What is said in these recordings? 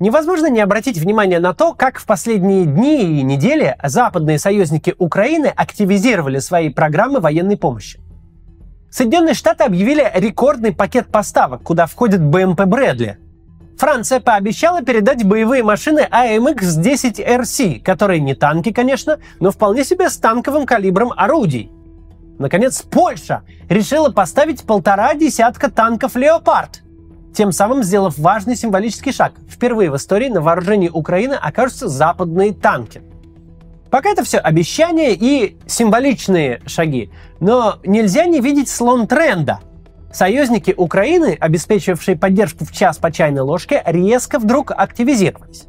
Невозможно не обратить внимание на то, как в последние дни и недели западные союзники Украины активизировали свои программы военной помощи. Соединенные Штаты объявили рекордный пакет поставок, куда входит БМП Брэдли. Франция пообещала передать боевые машины AMX-10RC, которые не танки, конечно, но вполне себе с танковым калибром орудий. Наконец, Польша решила поставить полтора десятка танков «Леопард», тем самым сделав важный символический шаг. Впервые в истории на вооружении Украины окажутся западные танки. Пока это все обещания и символичные шаги, но нельзя не видеть слон тренда. Союзники Украины, обеспечивавшие поддержку в час по чайной ложке, резко вдруг активизировались.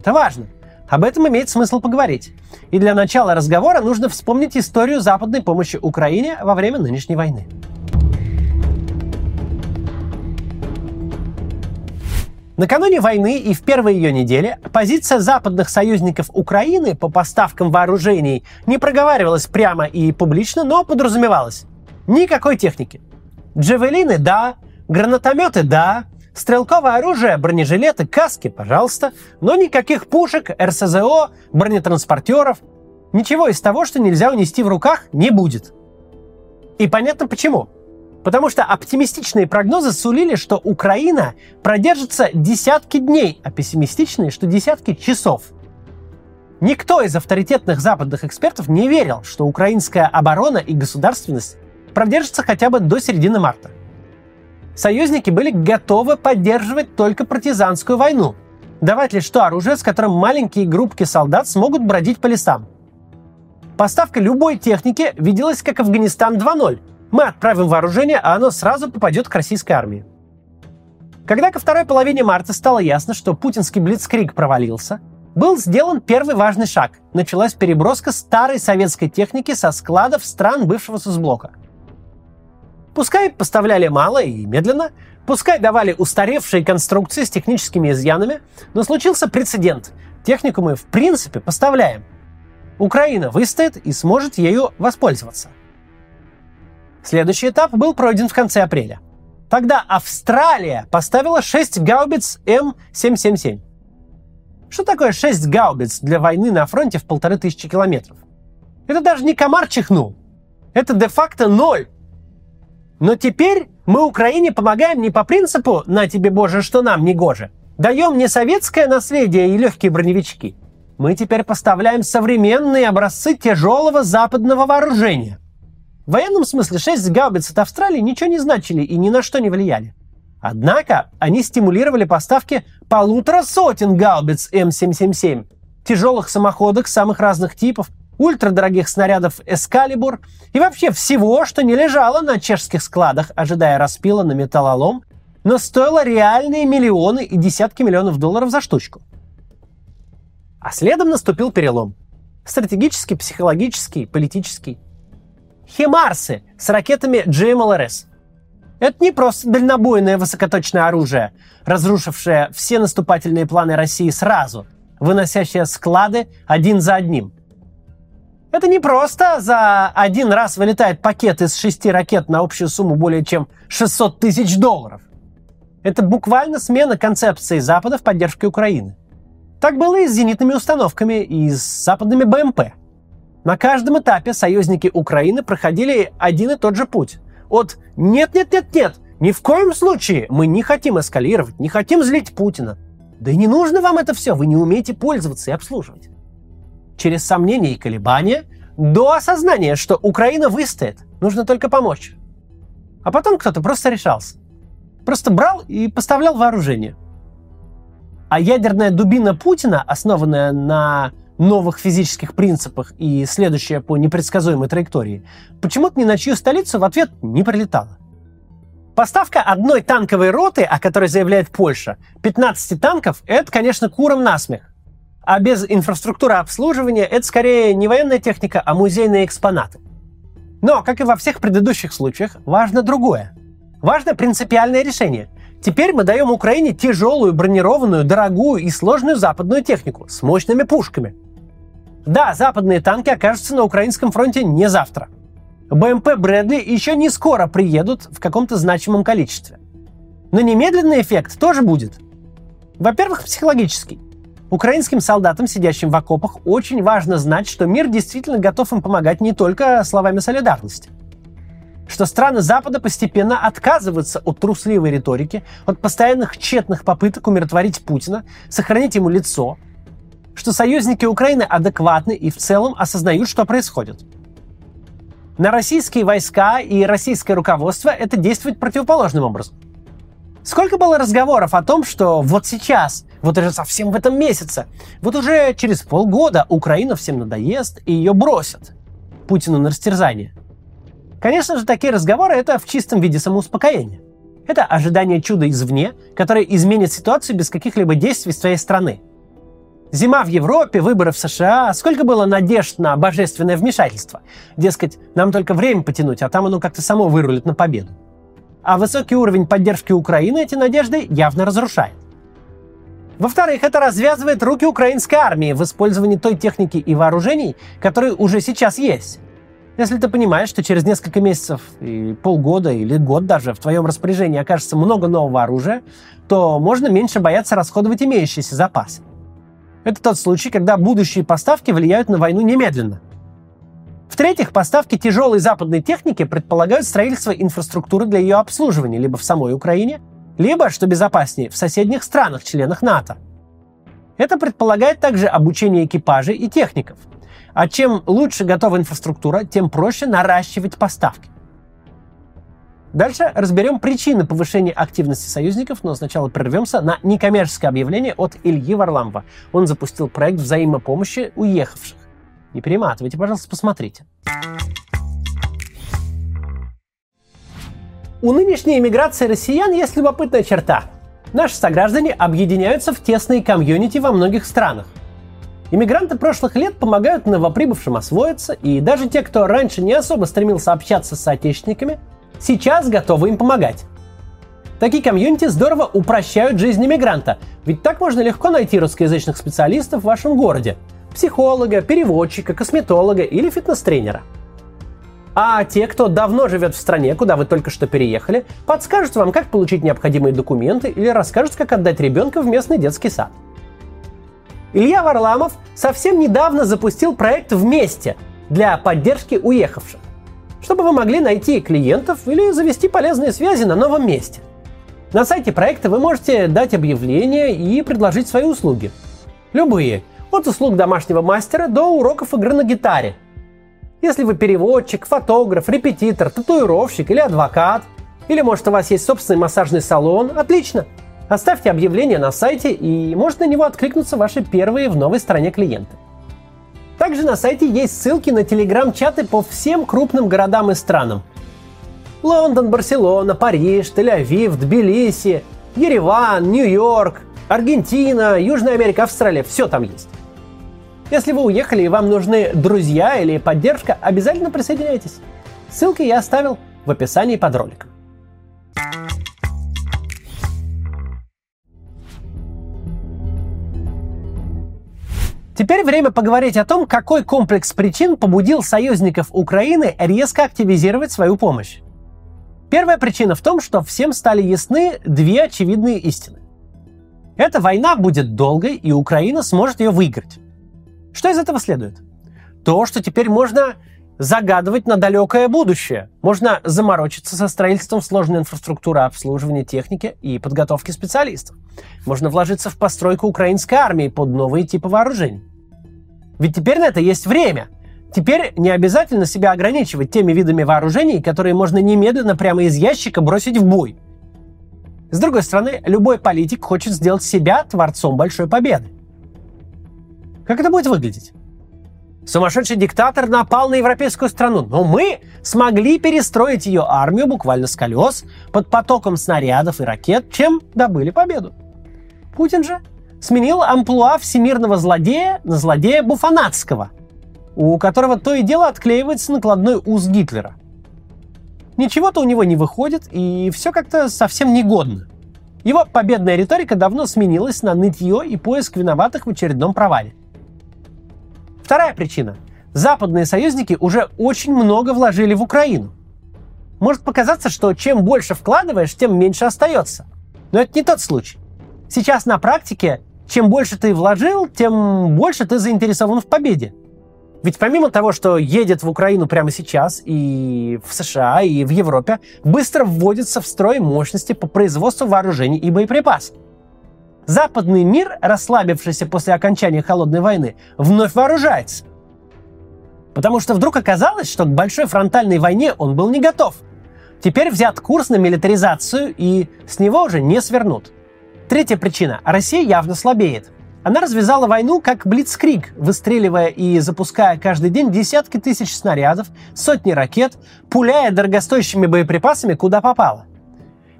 Это важно. Об этом имеет смысл поговорить. И для начала разговора нужно вспомнить историю западной помощи Украине во время нынешней войны. Накануне войны и в первой ее неделе позиция западных союзников Украины по поставкам вооружений не проговаривалась прямо и публично, но подразумевалась. Никакой техники. Джавелины – да, гранатометы – да, стрелковое оружие, бронежилеты, каски – пожалуйста, но никаких пушек, РСЗО, бронетранспортеров. Ничего из того, что нельзя унести в руках, не будет. И понятно почему – Потому что оптимистичные прогнозы сулили, что Украина продержится десятки дней, а пессимистичные, что десятки часов. Никто из авторитетных западных экспертов не верил, что украинская оборона и государственность продержатся хотя бы до середины марта. Союзники были готовы поддерживать только партизанскую войну. Давать лишь то оружие, с которым маленькие группки солдат смогут бродить по лесам. Поставка любой техники виделась как Афганистан 2.0, мы отправим вооружение, а оно сразу попадет к российской армии. Когда ко второй половине марта стало ясно, что путинский блицкрик провалился, был сделан первый важный шаг. Началась переброска старой советской техники со складов стран бывшего соцблока. Пускай поставляли мало и медленно, пускай давали устаревшие конструкции с техническими изъянами, но случился прецедент. Технику мы в принципе поставляем. Украина выстоит и сможет ею воспользоваться. Следующий этап был пройден в конце апреля. Тогда Австралия поставила 6 гаубиц М777. Что такое 6 гаубиц для войны на фронте в полторы тысячи километров? Это даже не комар чихнул. Это де-факто ноль. Но теперь мы Украине помогаем не по принципу «на тебе, Боже, что нам не гоже». Даем не советское наследие и легкие броневички. Мы теперь поставляем современные образцы тяжелого западного вооружения. В военном смысле 6 гаубиц от Австралии ничего не значили и ни на что не влияли. Однако они стимулировали поставки полутора сотен гаубиц М777, тяжелых самоходок самых разных типов, ультрадорогих снарядов «Эскалибур» и вообще всего, что не лежало на чешских складах, ожидая распила на металлолом, но стоило реальные миллионы и десятки миллионов долларов за штучку. А следом наступил перелом. Стратегический, психологический, политический – Химарсы с ракетами GMLRS. Это не просто дальнобойное высокоточное оружие, разрушившее все наступательные планы России сразу, выносящее склады один за одним. Это не просто за один раз вылетает пакет из шести ракет на общую сумму более чем 600 тысяч долларов. Это буквально смена концепции Запада в поддержке Украины. Так было и с зенитными установками, и с западными БМП – на каждом этапе союзники Украины проходили один и тот же путь. От «нет-нет-нет-нет, ни в коем случае мы не хотим эскалировать, не хотим злить Путина». Да и не нужно вам это все, вы не умеете пользоваться и обслуживать. Через сомнения и колебания до осознания, что Украина выстоит, нужно только помочь. А потом кто-то просто решался. Просто брал и поставлял вооружение. А ядерная дубина Путина, основанная на новых физических принципах и следующая по непредсказуемой траектории, почему-то ни на чью столицу в ответ не прилетала. Поставка одной танковой роты, о которой заявляет Польша, 15 танков, это, конечно, куром насмех. А без инфраструктуры обслуживания это скорее не военная техника, а музейные экспонаты. Но, как и во всех предыдущих случаях, важно другое. Важно принципиальное решение. Теперь мы даем Украине тяжелую, бронированную, дорогую и сложную западную технику с мощными пушками – да, западные танки окажутся на украинском фронте не завтра. БМП Брэдли еще не скоро приедут в каком-то значимом количестве. Но немедленный эффект тоже будет. Во-первых, психологический. Украинским солдатам, сидящим в окопах, очень важно знать, что мир действительно готов им помогать не только словами солидарности. Что страны Запада постепенно отказываются от трусливой риторики, от постоянных тщетных попыток умиротворить Путина, сохранить ему лицо. Что союзники Украины адекватны и в целом осознают, что происходит. На российские войска и российское руководство это действует противоположным образом. Сколько было разговоров о том, что вот сейчас, вот уже совсем в этом месяце, вот уже через полгода Украина всем надоест и ее бросят. Путину на растерзание. Конечно же, такие разговоры – это в чистом виде самоуспокоения. Это ожидание чуда извне, которое изменит ситуацию без каких-либо действий с твоей страны. Зима в Европе, выборы в США. Сколько было надежд на божественное вмешательство? Дескать, нам только время потянуть, а там оно как-то само вырулит на победу. А высокий уровень поддержки Украины эти надежды явно разрушает. Во-вторых, это развязывает руки украинской армии в использовании той техники и вооружений, которые уже сейчас есть. Если ты понимаешь, что через несколько месяцев, и полгода или год даже в твоем распоряжении окажется много нового оружия, то можно меньше бояться расходовать имеющиеся запасы. Это тот случай, когда будущие поставки влияют на войну немедленно – в-третьих, поставки тяжелой западной техники предполагают строительство инфраструктуры для ее обслуживания либо в самой Украине, либо, что безопаснее, в соседних странах, членах НАТО. Это предполагает также обучение экипажей и техников. А чем лучше готова инфраструктура, тем проще наращивать поставки. Дальше разберем причины повышения активности союзников, но сначала прервемся на некоммерческое объявление от Ильи Варламова. Он запустил проект взаимопомощи уехавших. Не перематывайте, пожалуйста, посмотрите. У нынешней иммиграции россиян есть любопытная черта. Наши сограждане объединяются в тесные комьюнити во многих странах. Иммигранты прошлых лет помогают новоприбывшим освоиться, и даже те, кто раньше не особо стремился общаться с соотечественниками, сейчас готовы им помогать. Такие комьюнити здорово упрощают жизнь иммигранта, ведь так можно легко найти русскоязычных специалистов в вашем городе – психолога, переводчика, косметолога или фитнес-тренера. А те, кто давно живет в стране, куда вы только что переехали, подскажут вам, как получить необходимые документы или расскажут, как отдать ребенка в местный детский сад. Илья Варламов совсем недавно запустил проект «Вместе» для поддержки уехавших, чтобы вы могли найти клиентов или завести полезные связи на новом месте. На сайте проекта вы можете дать объявление и предложить свои услуги. Любые, от услуг домашнего мастера до уроков игры на гитаре. Если вы переводчик, фотограф, репетитор, татуировщик или адвокат, или может у вас есть собственный массажный салон, отлично. Оставьте объявление на сайте и может на него откликнуться ваши первые в новой стране клиенты. Также на сайте есть ссылки на телеграм-чаты по всем крупным городам и странам. Лондон, Барселона, Париж, Тель-Авив, Тбилиси, Ереван, Нью-Йорк, Аргентина, Южная Америка, Австралия, все там есть. Если вы уехали и вам нужны друзья или поддержка, обязательно присоединяйтесь. Ссылки я оставил в описании под роликом. Теперь время поговорить о том, какой комплекс причин побудил союзников Украины резко активизировать свою помощь. Первая причина в том, что всем стали ясны две очевидные истины. Эта война будет долгой, и Украина сможет ее выиграть. Что из этого следует? То, что теперь можно загадывать на далекое будущее. Можно заморочиться со строительством сложной инфраструктуры обслуживания техники и подготовки специалистов. Можно вложиться в постройку украинской армии под новые типы вооружений. Ведь теперь на это есть время. Теперь не обязательно себя ограничивать теми видами вооружений, которые можно немедленно прямо из ящика бросить в бой. С другой стороны, любой политик хочет сделать себя творцом большой победы. Как это будет выглядеть? Сумасшедший диктатор напал на европейскую страну, но мы смогли перестроить ее армию буквально с колес под потоком снарядов и ракет, чем добыли победу. Путин же сменил амплуа всемирного злодея на злодея буфанатского, у которого то и дело отклеивается накладной уз Гитлера. Ничего-то у него не выходит, и все как-то совсем негодно. Его победная риторика давно сменилась на нытье и поиск виноватых в очередном провале. Вторая причина. Западные союзники уже очень много вложили в Украину. Может показаться, что чем больше вкладываешь, тем меньше остается. Но это не тот случай. Сейчас на практике, чем больше ты вложил, тем больше ты заинтересован в победе. Ведь помимо того, что едет в Украину прямо сейчас и в США, и в Европе, быстро вводятся в строй мощности по производству вооружений и боеприпасов. Западный мир, расслабившийся после окончания холодной войны, вновь вооружается. Потому что вдруг оказалось, что к большой фронтальной войне он был не готов. Теперь взят курс на милитаризацию, и с него уже не свернут. Третья причина. Россия явно слабеет. Она развязала войну как блицкриг, выстреливая и запуская каждый день десятки тысяч снарядов, сотни ракет, пуляя дорогостоящими боеприпасами куда попало.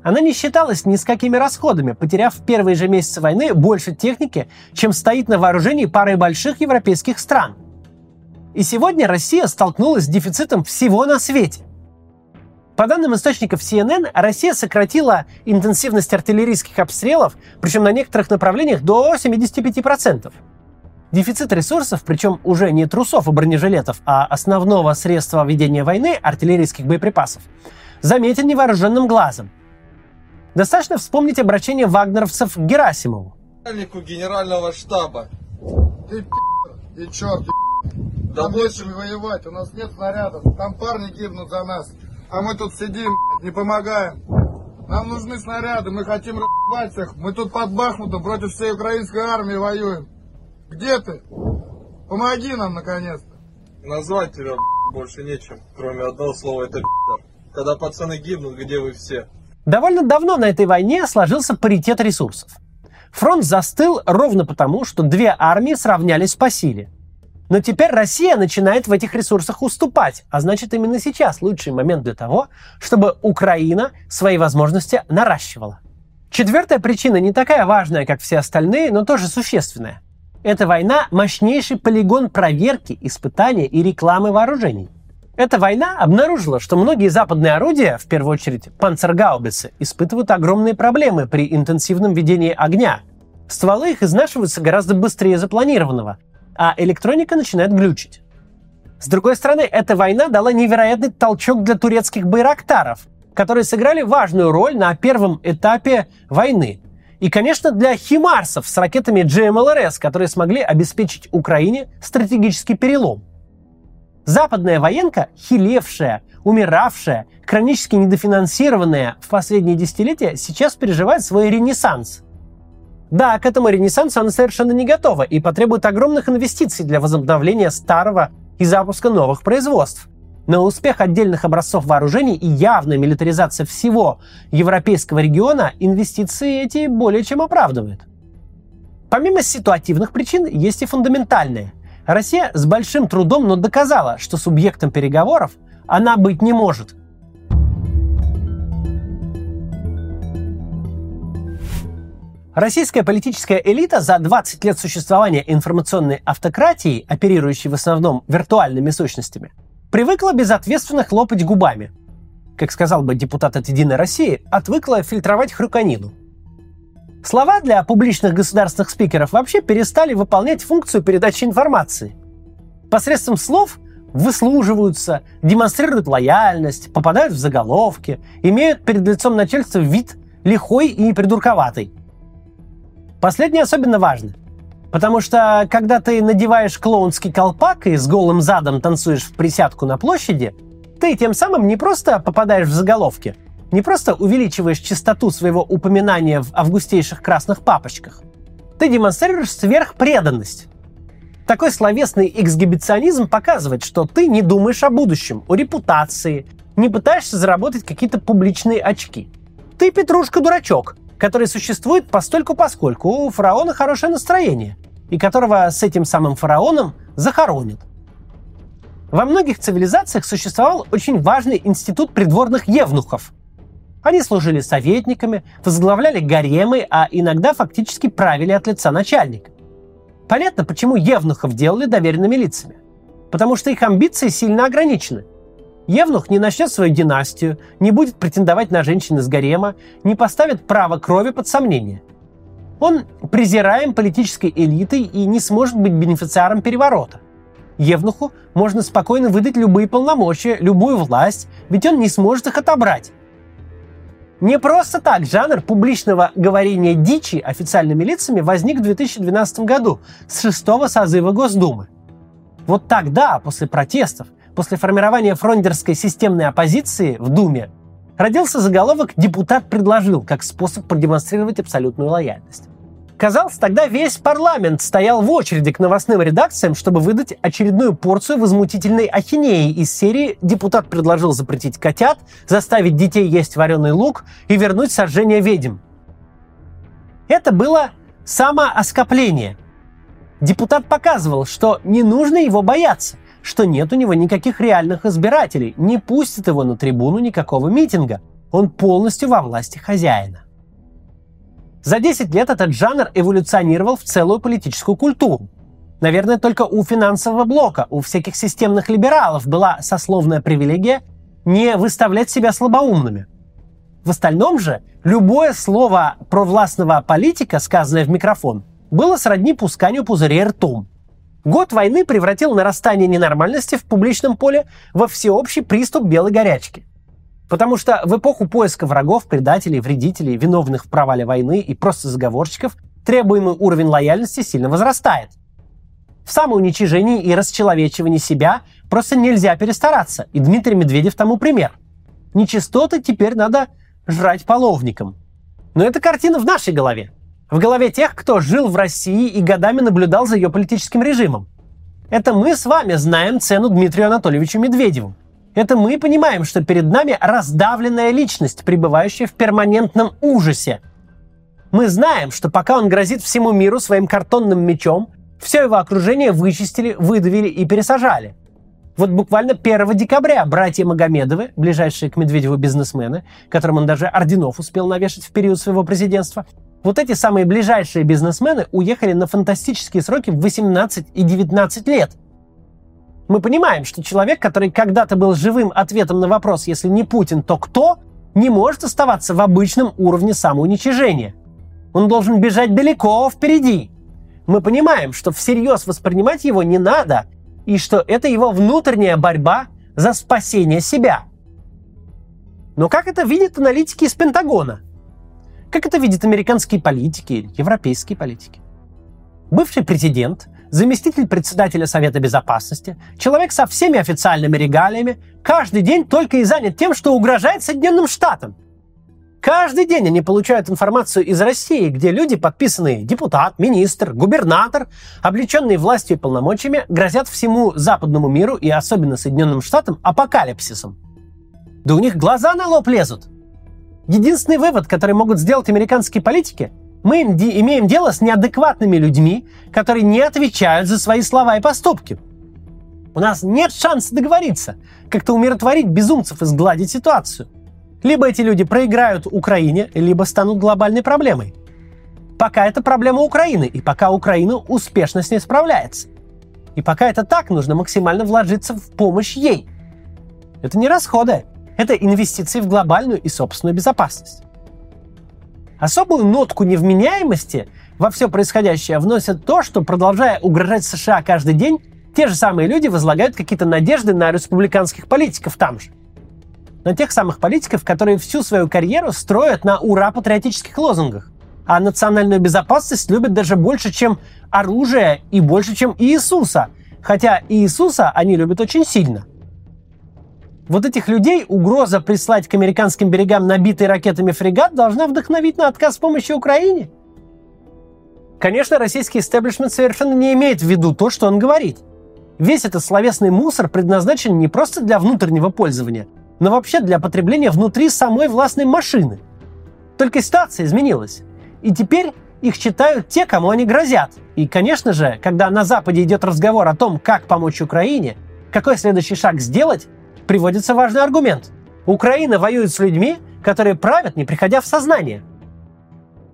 Она не считалась ни с какими расходами, потеряв в первые же месяцы войны больше техники, чем стоит на вооружении пары больших европейских стран. И сегодня Россия столкнулась с дефицитом всего на свете. По данным источников CNN, Россия сократила интенсивность артиллерийских обстрелов, причем на некоторых направлениях до 75%. Дефицит ресурсов, причем уже не трусов и бронежилетов, а основного средства ведения войны, артиллерийских боеприпасов, заметен невооруженным глазом. Достаточно вспомнить обращение вагнеровцев к Герасимову. Начальнику генерального штаба. Ты пи***, и черт, Да Там больше нечем воевать, у нас нет снарядов. Там парни гибнут за нас. А мы тут сидим, не помогаем. Нам нужны снаряды, мы хотим разъебать всех. Мы тут под Бахмутом против всей украинской армии воюем. Где ты? Помоги нам, наконец-то. назвать тебя больше нечем, кроме одного слова это. Когда пацаны гибнут, где вы все? Довольно давно на этой войне сложился паритет ресурсов. Фронт застыл ровно потому, что две армии сравнялись по силе. Но теперь Россия начинает в этих ресурсах уступать, а значит именно сейчас лучший момент для того, чтобы Украина свои возможности наращивала. Четвертая причина не такая важная, как все остальные, но тоже существенная. Эта война – мощнейший полигон проверки, испытания и рекламы вооружений. Эта война обнаружила, что многие западные орудия, в первую очередь панцергаубицы, испытывают огромные проблемы при интенсивном ведении огня. Стволы их изнашиваются гораздо быстрее запланированного, а электроника начинает глючить. С другой стороны, эта война дала невероятный толчок для турецких байрактаров, которые сыграли важную роль на первом этапе войны. И, конечно, для химарсов с ракетами GMLRS, которые смогли обеспечить Украине стратегический перелом. Западная военка, хилевшая, умиравшая, хронически недофинансированная в последние десятилетия, сейчас переживает свой ренессанс. Да, к этому ренессансу она совершенно не готова и потребует огромных инвестиций для возобновления старого и запуска новых производств. Но успех отдельных образцов вооружений и явная милитаризация всего европейского региона инвестиции эти более чем оправдывают. Помимо ситуативных причин, есть и фундаментальные. Россия с большим трудом, но доказала, что субъектом переговоров она быть не может. Российская политическая элита за 20 лет существования информационной автократии, оперирующей в основном виртуальными сущностями, привыкла безответственно хлопать губами. Как сказал бы депутат от «Единой России», отвыкла фильтровать хрюканину. Слова для публичных государственных спикеров вообще перестали выполнять функцию передачи информации. Посредством слов выслуживаются, демонстрируют лояльность, попадают в заголовки, имеют перед лицом начальства вид лихой и придурковатый. Последнее особенно важно. Потому что, когда ты надеваешь клоунский колпак и с голым задом танцуешь в присядку на площади, ты тем самым не просто попадаешь в заголовки, не просто увеличиваешь частоту своего упоминания в августейших красных папочках. Ты демонстрируешь сверхпреданность. Такой словесный эксгибиционизм показывает, что ты не думаешь о будущем, о репутации, не пытаешься заработать какие-то публичные очки. Ты петрушка-дурачок, который существует постольку поскольку у фараона хорошее настроение, и которого с этим самым фараоном захоронят. Во многих цивилизациях существовал очень важный институт придворных евнухов. Они служили советниками, возглавляли гаремы, а иногда фактически правили от лица начальника. Понятно, почему евнухов делали доверенными лицами. Потому что их амбиции сильно ограничены. Евнух не начнет свою династию, не будет претендовать на женщин из гарема, не поставит право крови под сомнение. Он презираем политической элитой и не сможет быть бенефициаром переворота. Евнуху можно спокойно выдать любые полномочия, любую власть, ведь он не сможет их отобрать. Не просто так жанр публичного говорения дичи официальными лицами возник в 2012 году с шестого созыва Госдумы. Вот тогда, после протестов, после формирования фрондерской системной оппозиции в Думе, родился заголовок «Депутат предложил» как способ продемонстрировать абсолютную лояльность. Казалось, тогда весь парламент стоял в очереди к новостным редакциям, чтобы выдать очередную порцию возмутительной ахинеи из серии «Депутат предложил запретить котят, заставить детей есть вареный лук и вернуть сожжение ведьм». Это было самооскопление. Депутат показывал, что не нужно его бояться, что нет у него никаких реальных избирателей, не пустит его на трибуну никакого митинга. Он полностью во власти хозяина. За 10 лет этот жанр эволюционировал в целую политическую культуру. Наверное, только у финансового блока, у всяких системных либералов была сословная привилегия не выставлять себя слабоумными. В остальном же любое слово провластного политика, сказанное в микрофон, было сродни пусканию пузырей ртом. Год войны превратил нарастание ненормальности в публичном поле во всеобщий приступ белой горячки. Потому что в эпоху поиска врагов, предателей, вредителей, виновных в провале войны и просто заговорщиков требуемый уровень лояльности сильно возрастает. В самоуничижении и расчеловечивании себя просто нельзя перестараться, и Дмитрий Медведев тому пример. Нечистоты теперь надо жрать половником. Но эта картина в нашей голове. В голове тех, кто жил в России и годами наблюдал за ее политическим режимом. Это мы с вами знаем цену Дмитрию Анатольевичу Медведеву. Это мы понимаем, что перед нами раздавленная личность, пребывающая в перманентном ужасе. Мы знаем, что пока он грозит всему миру своим картонным мечом, все его окружение вычистили, выдавили и пересажали. Вот буквально 1 декабря братья Магомедовы, ближайшие к Медведеву бизнесмены, которым он даже орденов успел навешать в период своего президентства, вот эти самые ближайшие бизнесмены уехали на фантастические сроки в 18 и 19 лет – мы понимаем, что человек, который когда-то был живым ответом на вопрос, если не Путин, то кто, не может оставаться в обычном уровне самоуничижения. Он должен бежать далеко впереди. Мы понимаем, что всерьез воспринимать его не надо, и что это его внутренняя борьба за спасение себя. Но как это видят аналитики из Пентагона? Как это видят американские политики, европейские политики? Бывший президент – заместитель председателя Совета Безопасности, человек со всеми официальными регалиями, каждый день только и занят тем, что угрожает Соединенным Штатам. Каждый день они получают информацию из России, где люди, подписанные депутат, министр, губернатор, облеченные властью и полномочиями, грозят всему западному миру и особенно Соединенным Штатам апокалипсисом. Да у них глаза на лоб лезут. Единственный вывод, который могут сделать американские политики, мы имеем дело с неадекватными людьми, которые не отвечают за свои слова и поступки. У нас нет шанса договориться, как-то умиротворить безумцев и сгладить ситуацию. Либо эти люди проиграют Украине, либо станут глобальной проблемой. Пока это проблема Украины, и пока Украина успешно с ней справляется. И пока это так, нужно максимально вложиться в помощь ей. Это не расходы, это инвестиции в глобальную и собственную безопасность. Особую нотку невменяемости во все происходящее вносит то, что, продолжая угрожать США каждый день, те же самые люди возлагают какие-то надежды на республиканских политиков там же. На тех самых политиков, которые всю свою карьеру строят на ура-патриотических лозунгах. А национальную безопасность любят даже больше, чем оружие и больше, чем Иисуса. Хотя Иисуса они любят очень сильно. Вот этих людей угроза прислать к американским берегам набитый ракетами фрегат должна вдохновить на отказ помощи Украине. Конечно, российский истеблишмент совершенно не имеет в виду то, что он говорит. Весь этот словесный мусор предназначен не просто для внутреннего пользования, но вообще для потребления внутри самой властной машины. Только ситуация изменилась. И теперь их читают те, кому они грозят. И, конечно же, когда на Западе идет разговор о том, как помочь Украине, какой следующий шаг сделать, приводится важный аргумент. Украина воюет с людьми, которые правят, не приходя в сознание.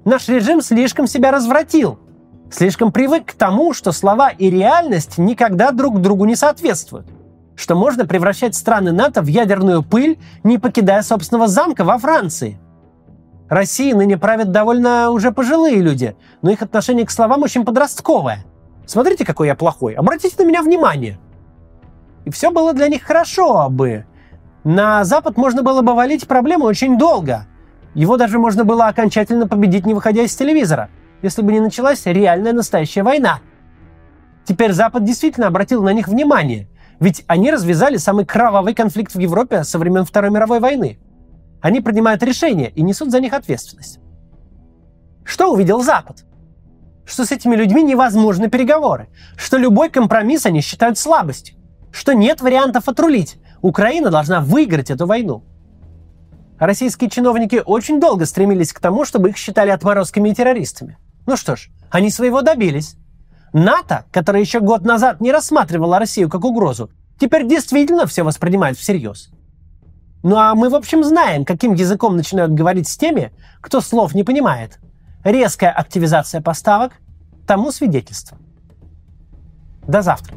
Наш режим слишком себя развратил, слишком привык к тому, что слова и реальность никогда друг другу не соответствуют, что можно превращать страны НАТО в ядерную пыль, не покидая собственного замка во Франции. России ныне правят довольно уже пожилые люди, но их отношение к словам очень подростковое. Смотрите, какой я плохой. Обратите на меня внимание – и все было для них хорошо бы. На Запад можно было бы валить проблему очень долго. Его даже можно было окончательно победить, не выходя из телевизора, если бы не началась реальная настоящая война. Теперь Запад действительно обратил на них внимание, ведь они развязали самый кровавый конфликт в Европе со времен Второй мировой войны. Они принимают решения и несут за них ответственность. Что увидел Запад? Что с этими людьми невозможны переговоры, что любой компромисс они считают слабостью, что нет вариантов отрулить. Украина должна выиграть эту войну. Российские чиновники очень долго стремились к тому, чтобы их считали отморозками и террористами. Ну что ж, они своего добились. НАТО, которое еще год назад не рассматривало Россию как угрозу, теперь действительно все воспринимает всерьез. Ну а мы, в общем, знаем, каким языком начинают говорить с теми, кто слов не понимает. Резкая активизация поставок тому свидетельство. До завтра.